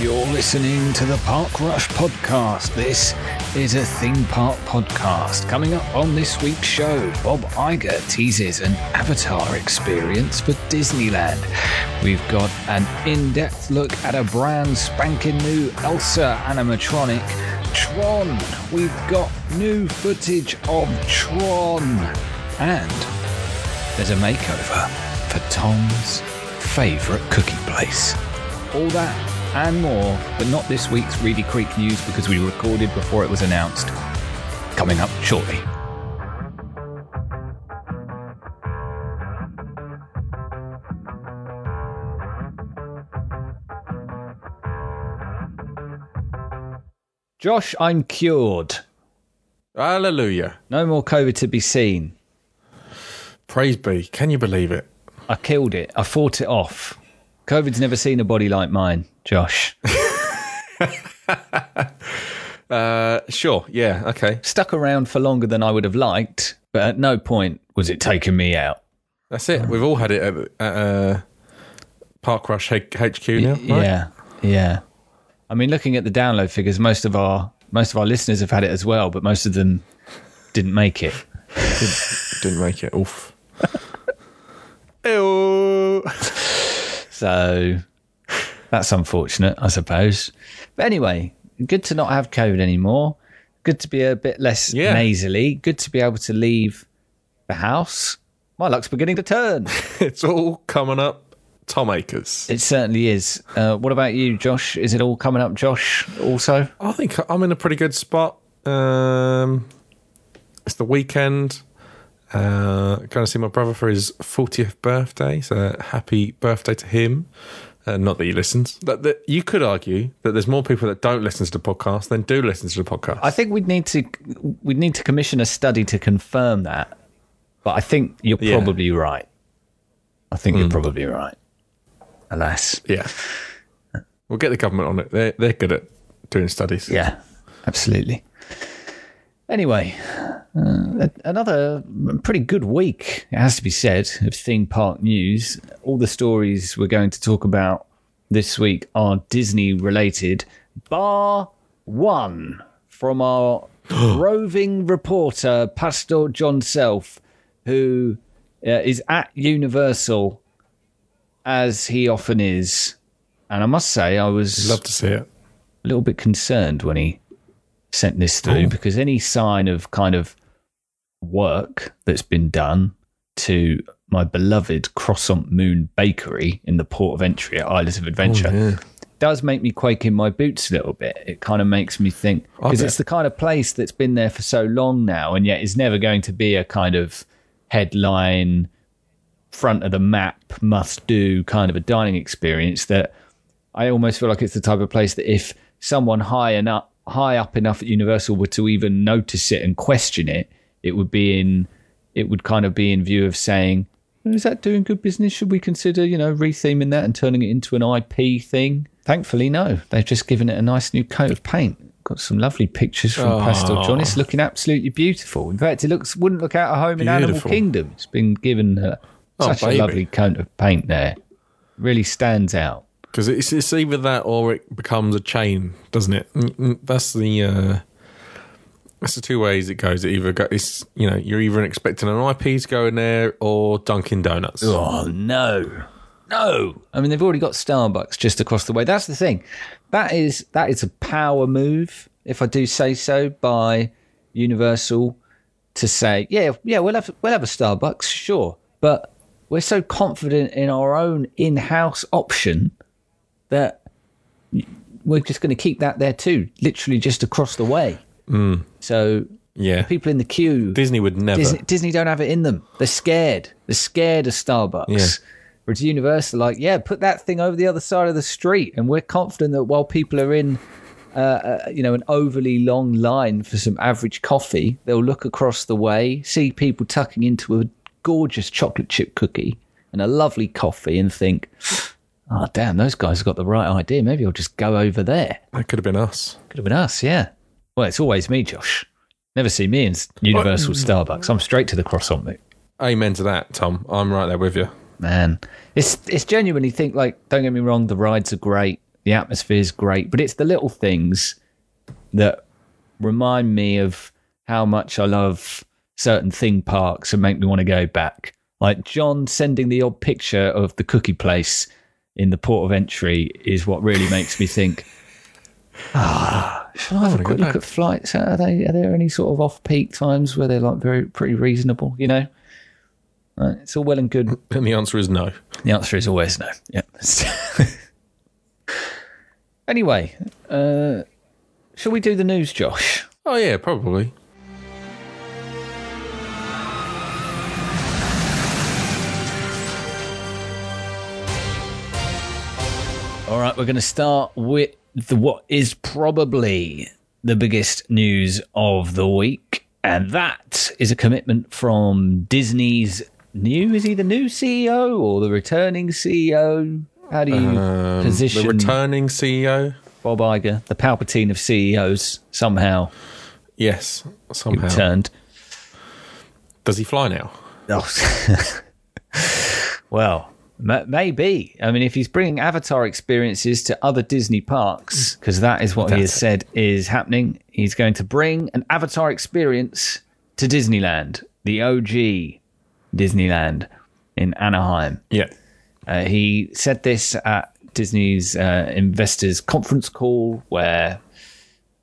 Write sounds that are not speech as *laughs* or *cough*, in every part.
You're listening to the Park Rush podcast. This is a theme park podcast. Coming up on this week's show, Bob Iger teases an avatar experience for Disneyland. We've got an in depth look at a brand spanking new Elsa animatronic, Tron. We've got new footage of Tron. And there's a makeover for Tom's favourite cookie place. All that and more, but not this week's Reedy Creek news because we recorded before it was announced. Coming up shortly. Josh, I'm cured. Hallelujah. No more COVID to be seen. Praise be. Can you believe it? I killed it. I fought it off. COVID's never seen a body like mine, Josh. *laughs* Uh, sure. Yeah. Okay. Stuck around for longer than I would have liked, but at no point was it taking me out. That's it. We've all had it at, at uh, Park Rush H- HQ now. Right? Yeah, yeah. I mean, looking at the download figures, most of our most of our listeners have had it as well, but most of them didn't make it. Didn't make it. Oof. *laughs* Ew. So that's unfortunate, I suppose. But anyway, good to not have COVID anymore. Good to be a bit less Yeah. nasally. Good to be able to leave the house. My luck's beginning to turn. *laughs* It's all coming up. Tom Akers. It certainly is. Uh, what about you, Josh? Is it all coming up, Josh? Also, I think I'm in a pretty good spot. Um, it's the weekend. Uh, going to see my brother for his 40th birthday. So happy birthday to him. Uh, not that he listens. That, that you could argue that there's more people that don't listen to the podcast than do listen to the podcast. I think we'd need to we'd need to commission a study to confirm that. But I think you're Yeah. probably right. I think you're probably right. Alas, yeah, we'll get the government on it. They're they're good at doing studies. yeah, absolutely. Anyway, uh, another pretty good week, it has to be said, of theme park news. All the stories we're going to talk about this week are Disney related, bar one from our *gasps* roving reporter, Pastor John Self, who uh, is at Universal as he often is. And I must say, I was Love to see it. a little bit concerned when he sent this through Oh. because any sign of kind of work that's been done to my beloved Croissant Moon Bakery in the port of entry at Islands of Adventure Oh, yeah. does make me quake in my boots a little bit. It kind of makes me think because it's the kind of place that's been there for so long now, and yet is never going to be a kind of headline, front of the map, must do kind of a dining experience. That I almost feel like it's the type of place that if someone high enough, high up enough at Universal were to even notice it and question it, it would be in, it would kind of be in view of saying. Is that doing good business? Should we consider, you know, retheming that and turning it into an IP thing? Thankfully, no. They've just given it a nice new coat of paint. Got some lovely pictures from Pastel John. It's looking absolutely beautiful. In fact, it looks wouldn't look out of home in Animal Kingdom. It's been given uh, Oh, such a lovely coat of paint there. Really stands out. Because it's, it's either that or it becomes a chain, doesn't it? That's the uh, that's the two ways it goes. It either go, it's you know you're either expecting an IP to go in there or Dunkin' Donuts. Oh no, no! I mean, they've already got Starbucks just across the way. That's the thing. That is that is a power move, if I do say so, by Universal to say, yeah, yeah, we'll have we'll have a Starbucks, sure, but we're so confident in our own in-house option that we're just going to keep that there too, literally just across the way. So Yeah, people in the queue Disney would never. Disney, Disney don't have it in them. They're scared. They're scared of Starbucks. Yeah. Whereas Universal, like, yeah, put that thing over the other side of the street, and we're confident that while people are in, uh, uh, you know, an overly long line for some average coffee, they'll look across the way, see people tucking into a gorgeous chocolate chip cookie and a lovely coffee, and think, oh damn, those guys have got the right idea. Maybe I'll just go over there. That could have been us. Could have been us, yeah. Well, it's always me, Josh. Never see me in Universal Starbucks. I'm straight to the croissant mate. Amen to that, Tom. I'm right there with you. Man, it's it's genuinely think like. Don't get me wrong, the rides are great. The atmosphere is great, but it's the little things that remind me of how much I love certain theme parks and make me want to go back. Like John sending the odd picture of the cookie place in the port of entry is what really makes me think. *laughs* Ah, shall I have a quick look at flights? Are they? Are there any sort of off-peak times where they're like very pretty reasonable? You know, uh, it's all well and good. *clears throat* And the answer is no. The answer is always no. Yeah. *laughs* anyway, uh, shall we do the news, Josh? Oh yeah, probably. All right, we're going to start with the, what is probably the biggest news of the week, and that is a commitment from Disney's new is he the new CEO or the returning CEO? How do you Um, position the returning CEO. Bob Iger, the Palpatine of CEOs, somehow Yes, somehow. returned? Does he fly now? Oh. *laughs* well, maybe. I mean, if he's bringing Avatar experiences to other Disney parks, because that is what he has said is happening, he's going to bring an Avatar experience to Disneyland, the OG Disneyland in Anaheim. Yeah. Uh, he said this at Disney's uh, investors conference call, where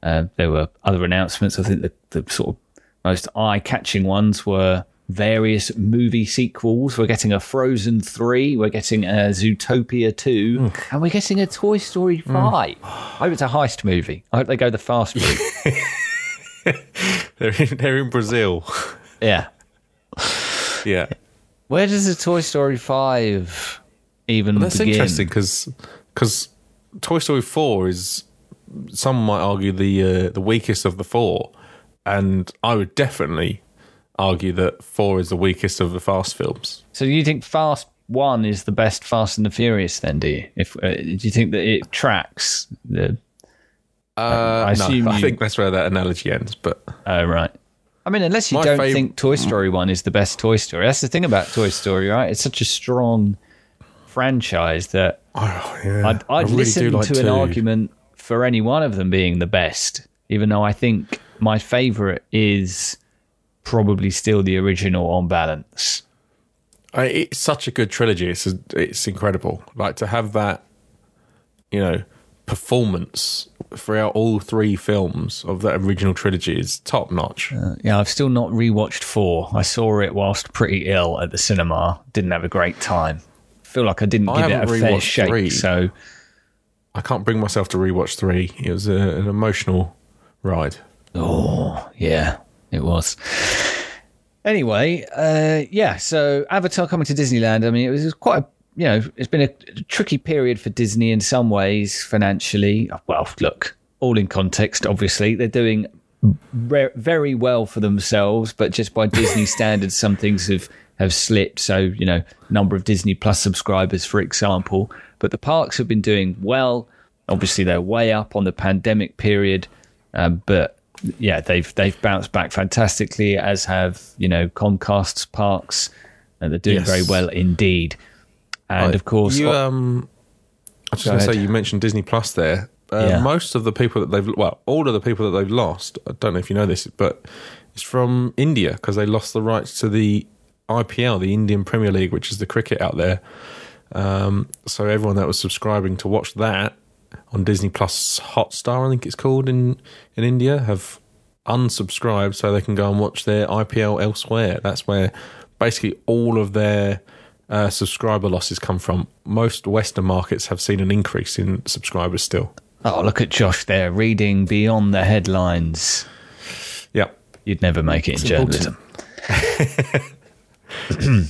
uh, there were other announcements. I think the, the sort of most eye-catching ones were various movie sequels. We're getting a Frozen three, we're getting a Zootopia two, and we're getting a Toy Story five. I hope it's a heist movie. I hope they go the fast route. *laughs* They're in, they're in Brazil. yeah. yeah. Where does the Toy Story five even That's begin? interesting because because Toy Story 4 is, some might argue, the uh, the weakest of the four. And I would definitely argue that 4 is the weakest of the Fast films. So you think Fast One is the best Fast and the Furious? Then do you? If uh, do you think that it tracks the? Uh, I assume no, I think that's where that analogy ends. But Oh right. I mean, unless you My don't fav- think Toy Story One is the best Toy Story. That's the thing about Toy Story, right? It's such a strong franchise that oh, yeah, I'd, I I'd really listen like to an two. argument for any one of them being the best, even though I think my favorite is probably still the original on balance. I, it's such a good trilogy. It's it's incredible. Like to have that, you know, performance throughout all three films of that original trilogy is top notch. Uh, yeah, I've still not rewatched four. I saw it whilst pretty ill at the cinema. Didn't have a great time. Feel like I didn't I give it a fair shake. three. So I can't bring myself to rewatch three. It was a, an emotional ride. Oh, yeah, it was. Anyway, uh, yeah, so Avatar coming to Disneyland, I mean, it was quite a, you know, it's been a tricky period for Disney in some ways financially. Well, look, all in context, obviously. They're doing re- very well for themselves, but just by Disney *laughs* standards, some things have, have slipped. So, you know, number of Disney Plus subscribers, for example. But the parks have been doing well. Obviously, they're way up on the pandemic period, um, but yeah, they've they've bounced back fantastically, as have you know Comcast's parks, and they're doing Yes. very well indeed. And of course, you oh, um, I was just going to say you mentioned Disney Plus there. Uh, Yeah. Most of the people that they've well, all of the people that they've lost. I don't know if you know this, but it's from India because they lost the rights to the IPL, the Indian Premier League, which is the cricket out there. Um, so everyone that was subscribing to watch that on Disney Plus Hotstar, I think it's called in in India, have unsubscribed so they can go and watch their IPL elsewhere. That's where basically all of their uh, subscriber losses come from. Most Western markets have seen an increase in subscribers still. oh, look at Josh there reading beyond the headlines. Yep. You'd never make it in journalism. *laughs* *clears throat*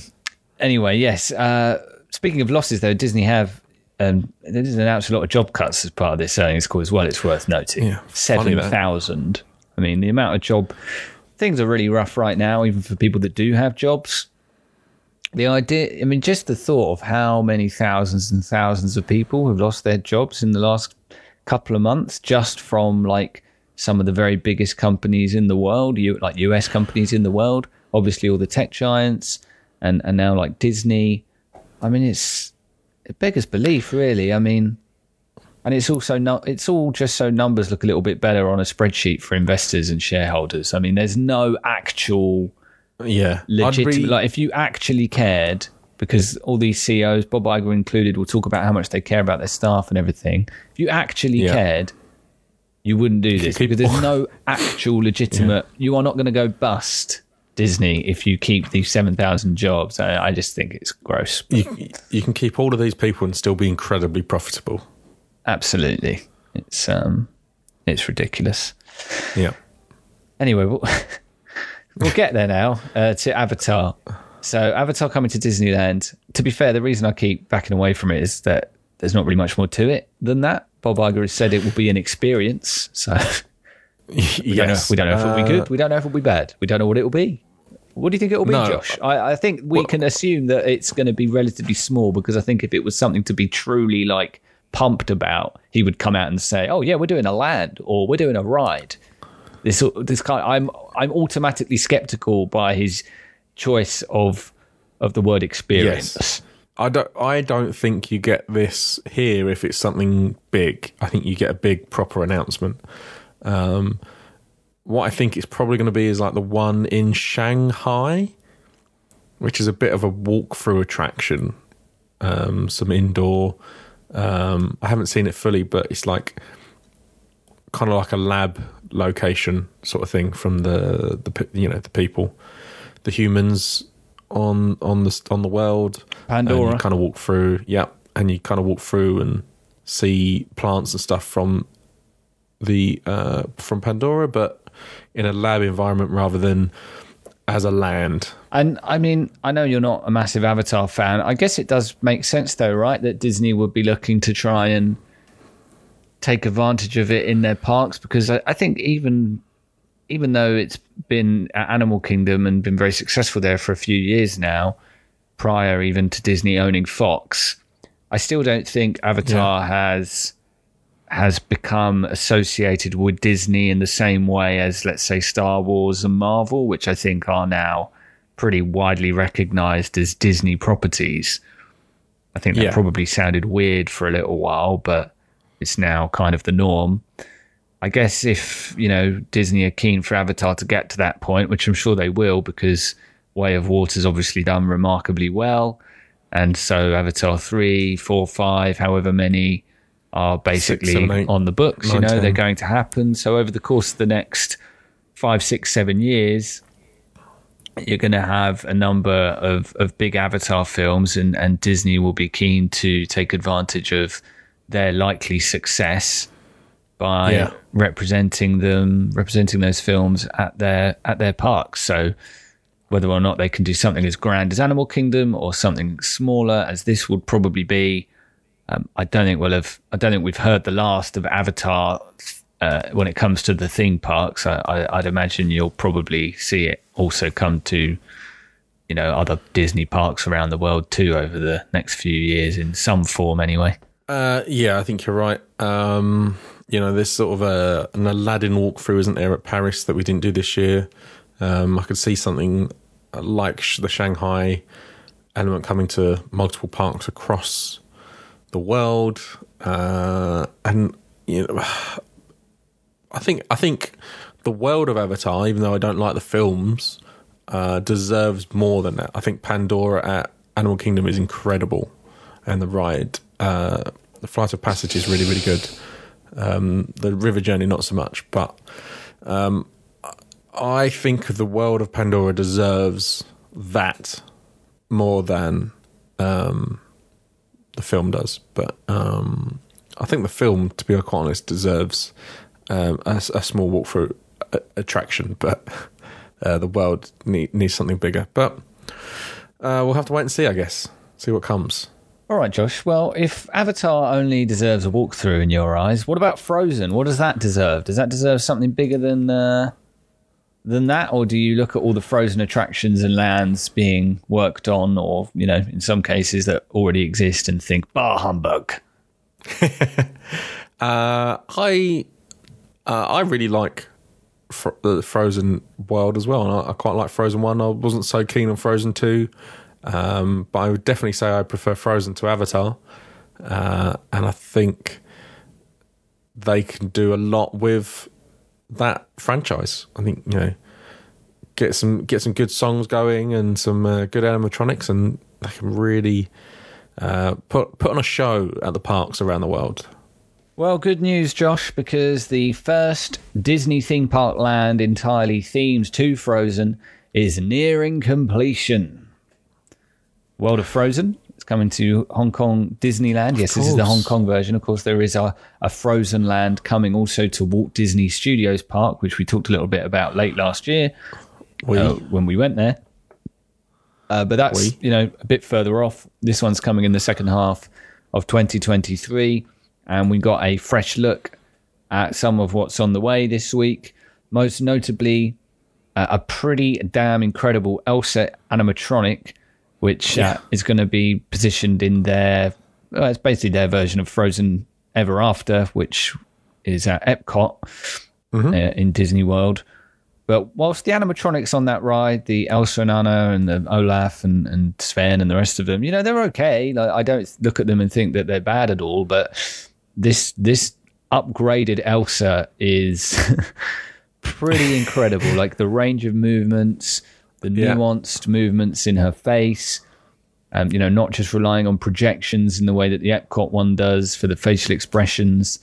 anyway, yes. Uh, speaking of losses, though, Disney have um, there's announced a lot of job cuts as part of this earnings call as well. It's worth noting Yeah, seven thousand. I mean, the amount of job things are really rough right now, even for people that do have jobs. The idea, I mean, just the thought of how many thousands and thousands of people have lost their jobs in the last couple of months just from like some of the very biggest companies in the world, like US companies in the world, obviously all the tech giants, and and now like Disney. I mean, it's it beggars belief, really. I mean, and it's also not it's all just so numbers look a little bit better on a spreadsheet for investors and shareholders i mean there's no actual Yeah, legitimate re- like if you actually cared because all these ceos bob Iger included will talk about how much they care about their staff and everything if you actually Yeah. cared you wouldn't do this because there's *laughs* no actual legitimate you are not going to go bust disney if you keep these 7000 jobs I, I just think it's gross you, you can keep all of these people and still be incredibly profitable. absolutely it's um it's ridiculous Yeah. anyway, we'll, *laughs* we'll get there now uh, to Avatar. So, Avatar coming to Disneyland. To be fair, the reason I keep backing away from it is that there's not really much more to it than that. Bob Iger has said it will be an experience. So, *laughs* we, don't know, we don't know if it'll be Uh, good. We don't know if it'll be bad. We don't know what it'll be. What do you think it'll be, No. Josh? I, I think we can assume that it's going to be relatively small because I think if it was something to be truly like pumped about, he would come out and say, "Oh yeah, we're doing a land or we're doing a ride." This this kind, I'm I'm automatically skeptical by his choice of of the word experience. Yes. I don't. I don't think you get this here if it's something big. I think you get a big proper announcement. Um, what I think it's probably going to be is like the one in Shanghai, which is a bit of a walkthrough attraction. Um, some indoor. Um, I haven't seen it fully, but it's like kind of like a lab location sort of thing from the the you know the people, the humans on on the on the world. And Pandora. you kind of walk through, yeah, and you kind of walk through and see plants and stuff from the uh, from Pandora, but in a lab environment rather than as a land. And I mean, I know you're not a massive Avatar fan. I guess it does make sense, though, right? That Disney would be looking to try and take advantage of it in their parks because I, I think even even though it's been at Animal Kingdom and been very successful there for a few years now, prior even to Disney owning Fox, I still don't think Avatar has has become associated with Disney in the same way as, let's say, Star Wars and Marvel, which I think are now pretty widely recognized as Disney properties. I think that Yeah. probably sounded weird for a little while, but it's now kind of the norm. I guess if, you know, Disney are keen for Avatar to get to that point, which I'm sure they will because Way of Water's obviously done remarkably well. And so Avatar 3, 4, 5, however many are basically eight, on the books. you nine, know, they're going to happen. So over the course of the next five, six, seven years, you're going to have a number of, of big Avatar films, and, and Disney will be keen to take advantage of their likely success by Yeah. representing them, representing those films at their at their parks. So whether or not they can do something as grand as Animal Kingdom or something smaller as this would probably be, um, I don't think we'll have. I don't think we've heard the last of Avatar uh, when it comes to the theme parks. I, I'd imagine you'll probably see it also come to, you know, other Disney parks around the world too over the next few years in some form, anyway. Uh, yeah, I think you're right. Um, you know, there's sort of a, an Aladdin walkthrough, isn't there, at Paris that we didn't do this year. Um, I could see something like the Shanghai element coming to multiple parks across the world, uh, and you know, *sighs* I think I think the world of Avatar, even though I don't like the films, uh, deserves more than that. I think Pandora at Animal Kingdom is incredible, and the ride, uh, the Flight of Passage is really really good. Um, the River Journey not so much, but um, I think the world of Pandora deserves that more than um, the film does. But um, I think the film, to be quite honest, deserves um, a, a small walkthrough attraction. But *laughs* uh, the world need, needs something bigger. But uh, we'll have to wait and see, I guess. See what comes. All right, Josh. Well, if Avatar only deserves a walkthrough in your eyes, what about Frozen? What does that deserve? Does that deserve something bigger than uh, than that, or do you look at all the Frozen attractions and lands being worked on, or you know, in some cases that already exist, and think, "Bah humbug"? *laughs* Uh, I uh, I really like Fro- the Frozen world as well, and I, I quite like Frozen One. I wasn't so keen on Frozen Two, um, but I would definitely say I prefer Frozen to Avatar. Uh, and I think they can do a lot with that franchise. I think you know get some get some good songs going and some uh, good animatronics, and they can really uh, put put on a show at the parks around the world. Well, good news, Josh, because the first Disney theme park land entirely themed to Frozen is nearing completion. World of Frozen is coming to Hong Kong Disneyland. yes, this is the Hong Kong version. Of course, there is a, a Frozen land coming also to Walt Disney Studios Park, which we talked a little bit about late last year uh, when we went there. Uh, but that's you know a bit further off. This one's coming in the second half of 2023, and we got a fresh look at some of what's on the way this week. Most notably, uh, a pretty damn incredible Elsa animatronic, which uh, is going to be positioned in their. Well, it's basically their version of Frozen Ever After, which is at Epcot uh, in Disney World. But whilst the animatronics on that ride, the Elsa and Anna and the Olaf and, and Sven and the rest of them, you know, they're okay. Like I don't look at them and think that they're bad at all. But this this upgraded Elsa is *laughs* pretty incredible. like the range of movements, the Yeah. nuanced movements in her face. Um, you know, not just relying on projections in the way that the Epcot one does for the facial expressions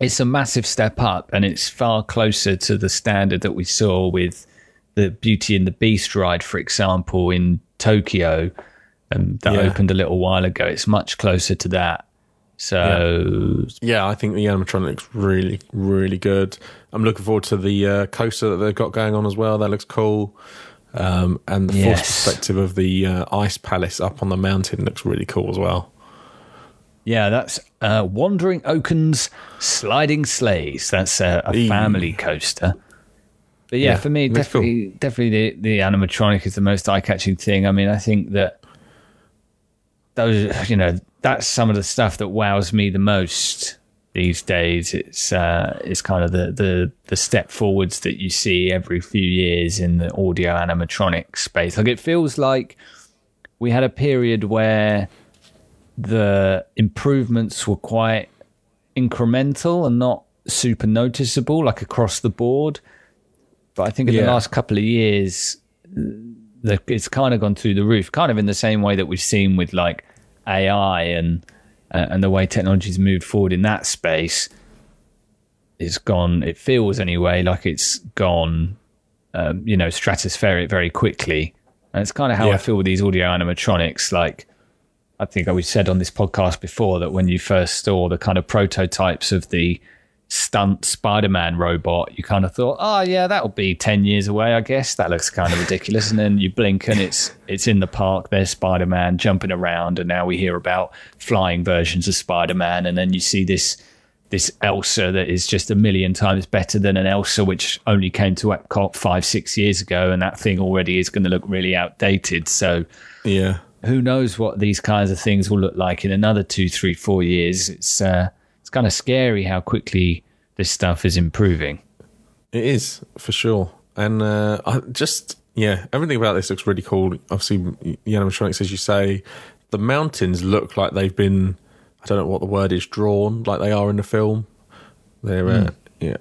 it's a massive step up and it's far closer to the standard that we saw with the Beauty and the Beast ride, for example, in Tokyo, um, that Yeah. opened a little while ago. It's much closer to that. So, Yeah, I think the animatronics really, really good. I'm looking forward to the uh, coaster that they've got going on as well. That looks cool. Um, and the Yes. force perspective of the uh, ice palace up on the mountain looks really cool as well. yeah, that's uh, Wandering Oaken's Sliding Sleighs. That's a, a family coaster. But yeah, Yeah, for me, looks cool. definitely, definitely the, the animatronic is the most eye-catching thing. I mean, I think that those, you know, that's some of the stuff that wows me the most these days. It's uh, it's kind of the, the the step forwards that you see every few years in the audio animatronic space. Like it feels like we had a period where the improvements were quite incremental and not super noticeable, like across the board. But I think in the last couple of years, the, it's kind of gone through the roof, kind of in the same way that we've seen with like AI and uh, and the way technology's moved forward in that space. It's gone. It feels anyway like it's gone, um, you know, stratospheric very quickly. And it's kind of how I feel with these audio animatronics. Like, I think we said on this podcast before that when you first saw the kind of prototypes of the stunt Spider-Man robot, you kind of thought, "Oh yeah, that'll be ten years away, I guess." That looks kind of ridiculous. And then you blink, and it's it's in the park. There's Spider-Man jumping around, and now we hear about flying versions of Spider-Man, and then you see this this Elsa that is just a million times better than an Elsa which only came to Epcot five six years ago, and that thing already is going to look really outdated. So Yeah. who knows what these kinds of things will look like in another two, three, four years. It's uh, it's kind of scary how quickly this stuff is improving. It is for sure, and uh, I just yeah, everything about this looks really cool. Obviously, the animatronics, as you say, the mountains look like they've been. I don't know what the word is, drawn like they are in the film. They're uh, yeah,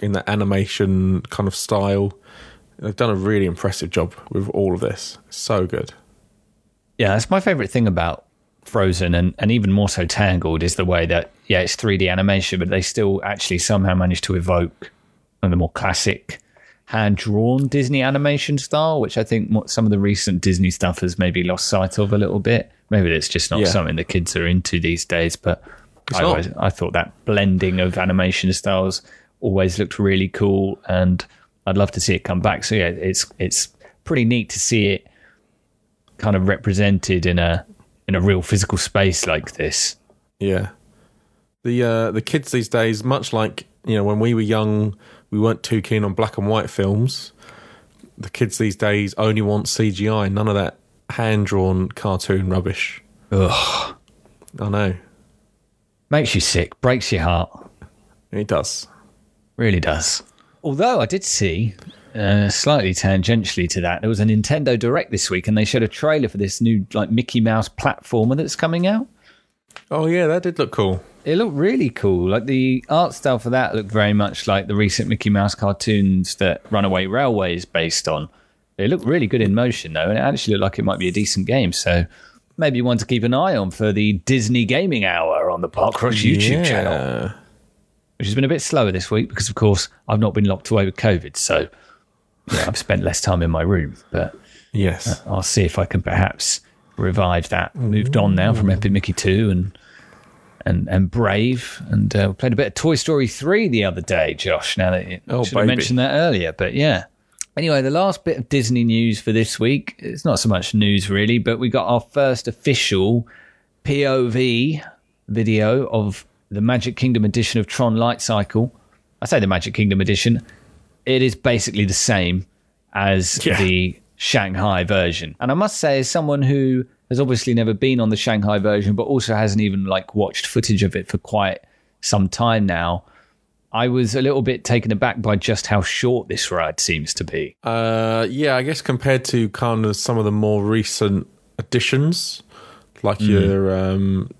in that animation kind of style. They've done a really impressive job with all of this. So good. Yeah, that's my favorite thing about Frozen and, and even more so Tangled is the way that, yeah, it's 3D animation, but they still actually somehow manage to evoke the more classic hand drawn Disney animation style, which I think some of the recent Disney stuff has maybe lost sight of a little bit. Maybe it's just not Yeah. something the kids are into these days, but It's I, always, I thought that blending of animation styles always looked really cool and I'd love to see it come back. So yeah, it's it's pretty neat to see it kind of represented in a in a real physical space like this. Yeah. The uh, the kids these days, much like you know when we were young, we weren't too keen on black and white films. The kids these days only want CGI, none of that hand drawn cartoon rubbish. Ugh. I know Makes you sick, breaks your heart. it does. Really does. Although I did see, uh, slightly tangentially to that, there was a Nintendo Direct this week, and they showed a trailer for this new like Mickey Mouse platformer that's coming out. Oh yeah, that did look cool. It looked really cool. Like the art style for that looked very much like the recent Mickey Mouse cartoons that Runaway Railway is based on. It looked really good in motion though, and it actually looked like it might be a decent game. So maybe one to keep an eye on for the Disney Gaming Hour on the Park Rush YouTube yeah. channel, which has been a bit slower this week because, of course, I've not been locked away with COVID. So yeah, I've spent less time in my room, but Yes. I'll see if I can perhaps revive that. Moved on now from Epic Mickey 2 and and and Brave, and uh, played a bit of Toy Story 3 the other day, Josh. Now that you Oh, should have mentioned that earlier, but yeah. Anyway, the last bit of Disney news for this week, it's not so much news really, but we got our first official POV video of the Magic Kingdom edition of Tron Light Cycle. I say the Magic Kingdom edition. It is basically the same as Yeah. the Shanghai version. And I must say, as someone who has obviously never been on the Shanghai version, but also hasn't even like watched footage of it for quite some time now, I was a little bit taken aback by just how short this ride seems to be. Uh, yeah, I guess compared to kind of some of the more recent additions, like your um,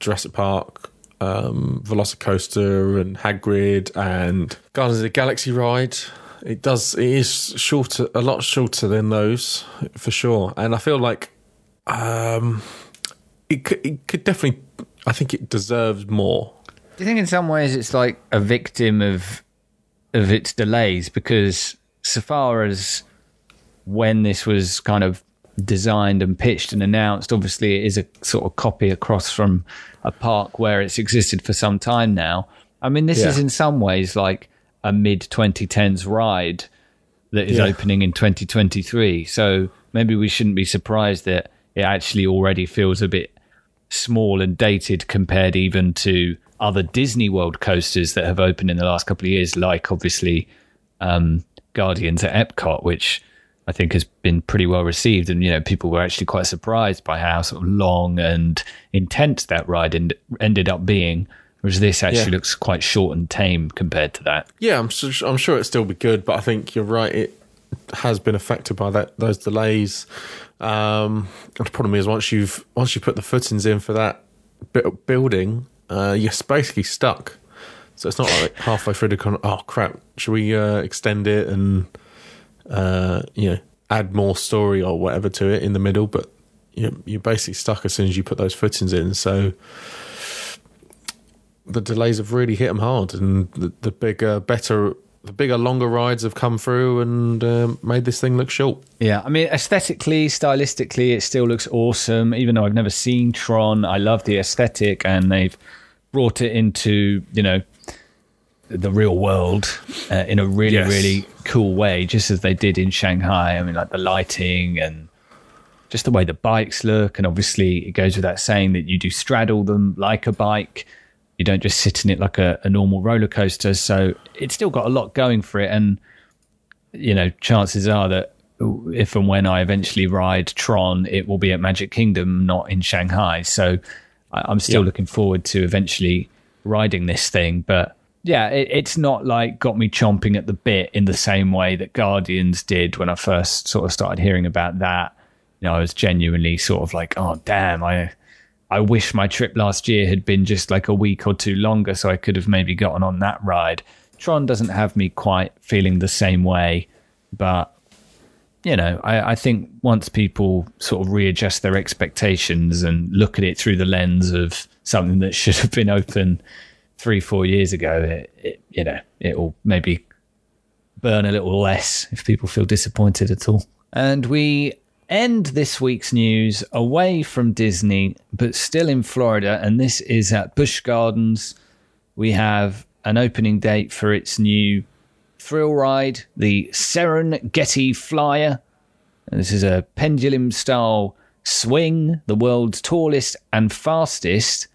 Jurassic Park, um, Velocicoaster, and Hagrid, and Guardians of the Galaxy ride, it does it is shorter, a lot shorter than those for sure. And I feel like um, it could, it could definitely, I think it deserves more. Do you think in some ways it's like a victim of of its delays because so far as when this was kind of designed and pitched and announced, obviously it is a sort of copy across from a park where it's existed for some time now. I mean, this Yeah. is in some ways like a mid 2010s ride that is Yeah. opening in 2023. So maybe we shouldn't be surprised that it actually already feels a bit small and dated compared even to other Disney World coasters that have opened in the last couple of years, like obviously um, Guardians at Epcot, which I think has been pretty well received. And, you know, people were actually quite surprised by how sort of long and intense that ride end- ended up being. Whereas this actually Yeah. looks quite short and tame compared to that. Yeah, I'm su- I'm sure it'll still be good, but I think you're right. It has been affected by that those delays. Um, and the problem is once you've once you put the footings in for that bit of building, uh, you're basically stuck. So it's not like halfway through the con. Oh crap! Should we uh, extend it and uh, you know add more story or whatever to it in the middle? But you're, basically stuck as soon as you put those footings in. So the delays have really hit them hard, and the, the bigger, better, the bigger, longer rides have come through and um, made this thing look short. Yeah, I mean, aesthetically, stylistically, it still looks awesome. Even though I've never seen Tron, I love the aesthetic, and they've brought it into you know the real world uh, in a really, Yes. really cool way, just as they did in Shanghai. I mean, like the lighting and just the way the bikes look, and obviously it goes without saying that you do straddle them like a bike. You don't just sit in it like a, a normal roller coaster. So it's still got a lot going for it, and you know, chances are that if and when I eventually ride Tron, it will be at Magic Kingdom, not in Shanghai. So I'm still Yeah. looking forward to eventually riding this thing. But yeah, it, it's not like got me chomping at the bit in the same way that Guardians did when I first sort of started hearing about that. You know, I was genuinely sort of like, oh damn, I I wish my trip last year had been just like a week or two longer so I could have maybe gotten on that ride. Tron doesn't have me quite feeling the same way, but you know, I, I think once people sort of readjust their expectations and look at it through the lens of something that *laughs* should have been open three, four years ago, it, it you know, it will maybe burn a little less if people feel disappointed at all. And we end this week's news away from Disney, but still in Florida. And this is at Busch Gardens. We have an opening date for its new thrill ride, the Serengeti Flyer. And this is a pendulum style swing, the world's tallest and fastest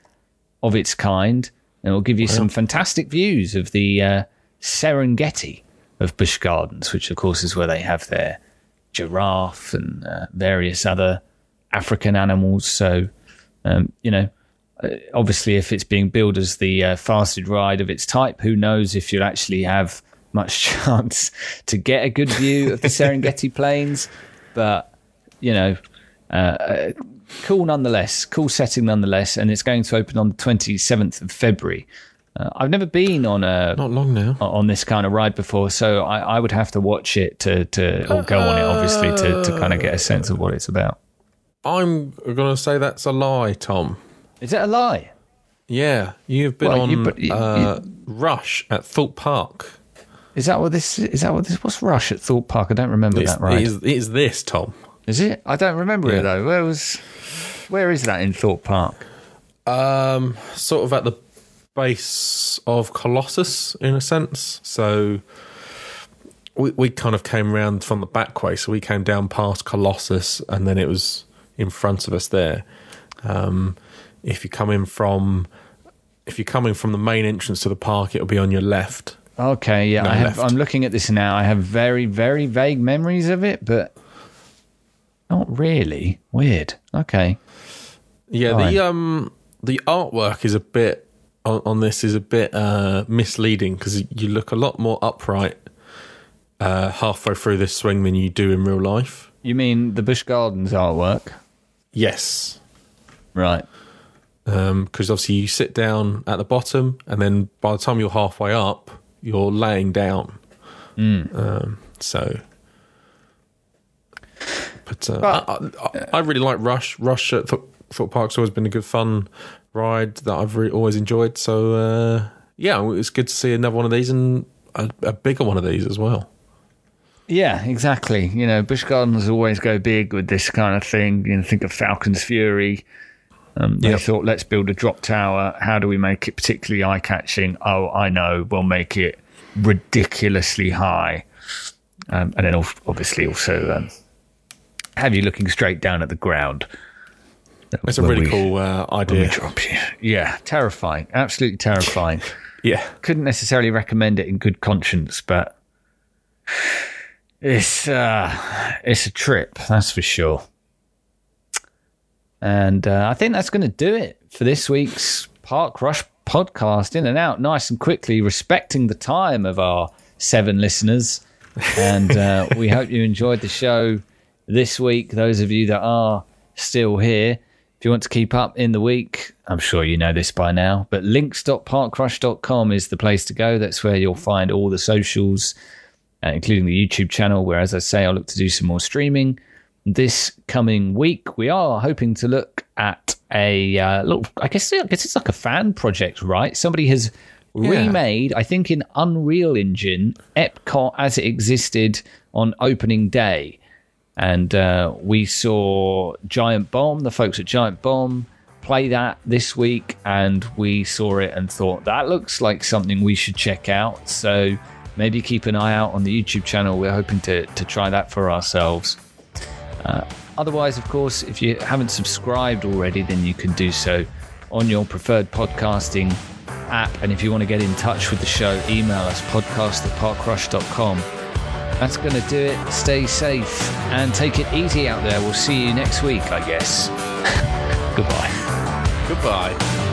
of its kind. And it will give you some fantastic views of the uh, Serengeti of Busch Gardens, which, of course, is where they have their giraffe and uh, various other African animals. So, um, you know, uh, obviously, if it's being billed as the uh, fastest ride of its type, who knows if you'll actually have much *laughs* chance to get a good view of the *laughs* Serengeti plains. But, you know, uh, uh, cool nonetheless. Cool setting nonetheless, and it's going to open on the twenty seventh of February. Uh, I've never been on a Not long now. on this kind of ride before, so I, I would have to watch it to to or go on it obviously to to kind of get a sense of what it's about. I'm going to say that's a lie, Tom. Is it a lie? Yeah, you've been Well, on you- but you- uh, Rush at Thorpe Park. Is that what this is? That what this? What's Rush at Thorpe Park? I don't remember It's, that right. it, is, it is this, Tom. Is it? I don't remember Yeah. it though. Where was? Where is that in Thorpe Park? Um, sort of at the base of Colossus, in a sense. So we we kind of came round from the back way, so we came down past Colossus, and then it was in front of us there. Um, if you come in from if you're coming from the main entrance to the park, it'll be on your left. Okay, yeah, No, I have. I'm looking at this now. I have very, very vague memories of it, but not really. Weird. Okay. Yeah, Fine. the um the artwork is a bit on, on this is a bit uh, misleading because you look a lot more upright uh, halfway through this swing than you do in real life. You mean the Busch Gardens artwork? Yes, Right. because obviously you sit down at the bottom, and then by the time you're halfway up, you're laying down. Um, so, but, uh, But- I, I, I really like Rush. Rush at Thorpe Thorpe Park's always been a good fun ride that I've re- always enjoyed. So, uh, yeah, it's good to see another one of these and a, a bigger one of these as well. Yeah, exactly. You know, Busch Gardens always go big with this kind of thing. You know, think of Falcon's Fury. Um, they Yep. thought, let's build a drop tower. How do we make it particularly eye catching? Oh, I know. We'll make it ridiculously high. Um, and then obviously also um, have you looking straight down at the ground. It's a really we- cool uh, idea. Yeah, terrifying. Absolutely terrifying. *laughs* Yeah. Couldn't necessarily recommend it in good conscience, but it's uh, it's a trip, that's for sure. And uh, I think that's going to do it for this week's Park Rush podcast. In and out, nice and quickly, respecting the time of our seven listeners. And uh, we hope you enjoyed the show this week. Those of you that are still here, if you want to keep up in the week, I'm sure you know this by now, but links.parkrush.com is the place to go. That's where you'll find all the socials, uh, including the YouTube channel, where, as I say, I'll look to do some more streaming. This coming week, we are hoping to look at a uh, look. I guess, I guess it's like a fan project, right? Somebody has remade, I think, in Unreal Engine, Epcot as it existed on opening day and uh, we saw Giant Bomb, the folks at Giant Bomb, play that this week, and we saw it and thought that looks like something we should check out. So maybe keep an eye out on the YouTube channel. We're hoping to to try that for ourselves. Uh, otherwise, of course, if you haven't subscribed already, then you can do so on your preferred podcasting app. And if you want to get in touch with the show, email us podcast at parkrush.com. That's going to do it. Stay safe and take it easy out there. We'll see you next week, I guess. *laughs* Goodbye. Goodbye.